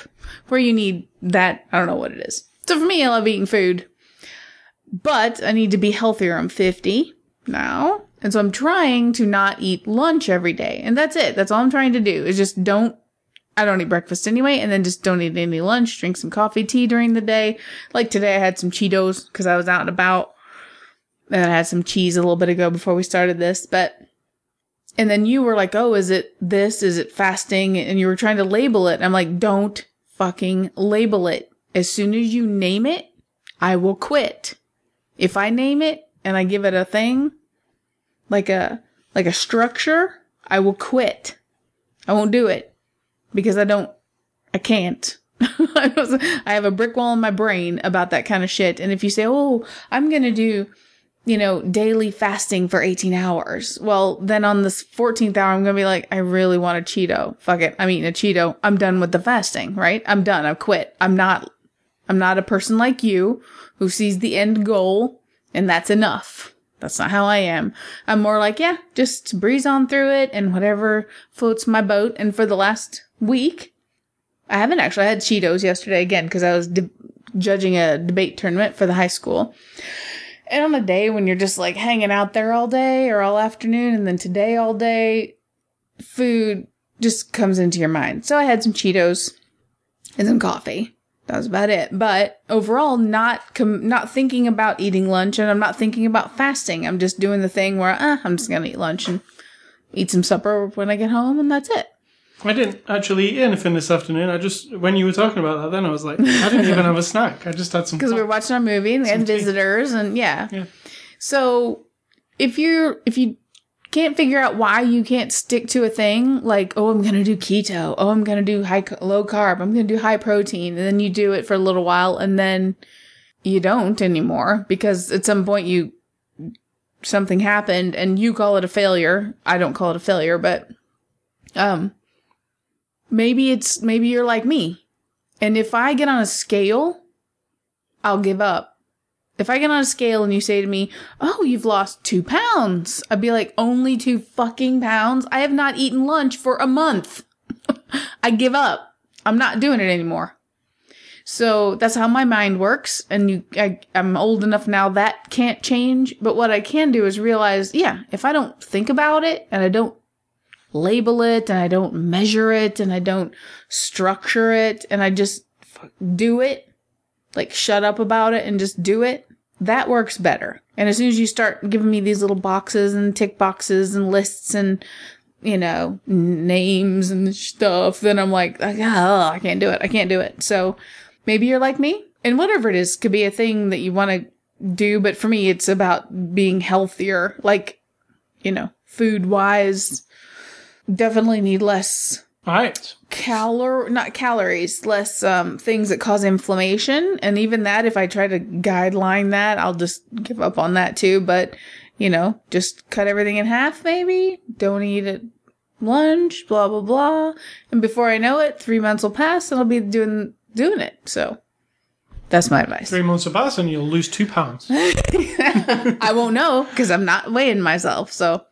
where you need that. I don't know what it is. So for me, I love eating food, but I need to be healthier. I'm 50 now. And so I'm trying to not eat lunch every day. And that's it. That's all I'm trying to do is just don't I don't eat breakfast anyway, and then just don't eat any lunch, drink some coffee, tea during the day. Like today, I had some Cheetos because I was out and about. And I had some cheese a little bit ago before we started this, but And then you were like, oh, is it this? Is it fasting? And you were trying to label it. I'm like, don't fucking label it. As soon as you name it, I will quit. If I name it and I give it a thing, like a, like a structure, I will quit. I won't do it because I don't, I can't. I have a brick wall in my brain about that kind of shit. And if you say, oh, I'm going to do, you know, daily fasting for 18 hours. Well, then on this 14th hour, I'm going to be like, I really want a Cheeto. Fuck it. I'm eating a Cheeto. I'm done with the fasting, right? I'm done. I've quit. I'm not, I'm not a person like you who sees the end goal and that's enough. That's not how I am. I'm more like, yeah, just breeze on through it and whatever floats my boat. And for the last week, I haven't actually I had Cheetos yesterday again because I was de- judging a debate tournament for the high school. And on a day when you're just like hanging out there all day or all afternoon and then today all day, food just comes into your mind. So I had some Cheetos and some coffee. That was about it. But overall, not com- not thinking about eating lunch, and I'm not thinking about fasting. I'm just doing the thing where uh, I'm just gonna eat lunch and eat some supper when I get home, and that's it. I didn't actually eat anything this afternoon. I just, when you were talking about that, then I was like, I didn't even have a snack. I just had some. because we were watching our movie and we had tea. visitors and yeah. Yeah. So if you're if you can't figure out why you can't stick to a thing like oh I'm gonna do keto oh I'm gonna do high low carb I'm gonna do high protein and then you do it for a little while and then you don't anymore because at some point you something happened and you call it a failure I don't call it a failure but um maybe it's maybe you're like me and if I get on a scale I'll give up if I get on a scale and you say to me, Oh, you've lost two pounds, I'd be like, Only two fucking pounds? I have not eaten lunch for a month. I give up. I'm not doing it anymore. So that's how my mind works. And you, I, I'm old enough now that can't change. But what I can do is realize, yeah, if I don't think about it and I don't label it and I don't measure it and I don't structure it and I just do it, like shut up about it and just do it, that works better. And as soon as you start giving me these little boxes and tick boxes and lists and, you know, names and stuff, then I'm like, oh, I can't do it. I can't do it. So maybe you're like me and whatever it is could be a thing that you want to do. But for me, it's about being healthier, like, you know, food wise, definitely need less Right. calor not calories less um things that cause inflammation. And even that if i try to guideline that i'll just give up on that too. But you know just cut everything in half maybe. Don't eat at lunch blah blah blah. And before i know it three months will pass and i'll be doing doing it. So that's my advice. Three months will pass and you'll lose two pounds. i won't know because i'm not weighing myself. So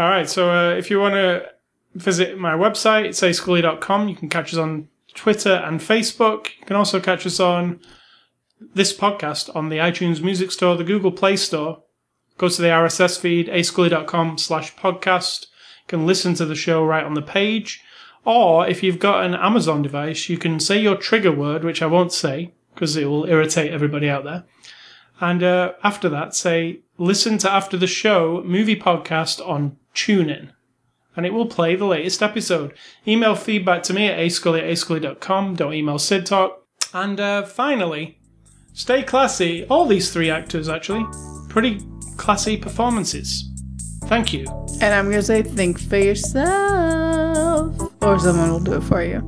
All right. So uh, if you want to visit my website, it's ascully.com. You can catch us on Twitter and Facebook. You can also catch us on this podcast on the iTunes Music Store, the Google Play Store. Go to the RSS feed, ascully.com slash podcast. You can listen to the show right on the page. Or if you've got an Amazon device, you can say your trigger word, which I won't say because it will irritate everybody out there. And uh, after that, say, listen to After the Show movie podcast on TuneIn. And it will play the latest episode. Email feedback to me at ascully at ascully.com. Don't email Sid Talk. And uh, finally, stay classy. All these three actors, actually, pretty classy performances. Thank you. and i'm gonna say think for yourself or someone will do it for you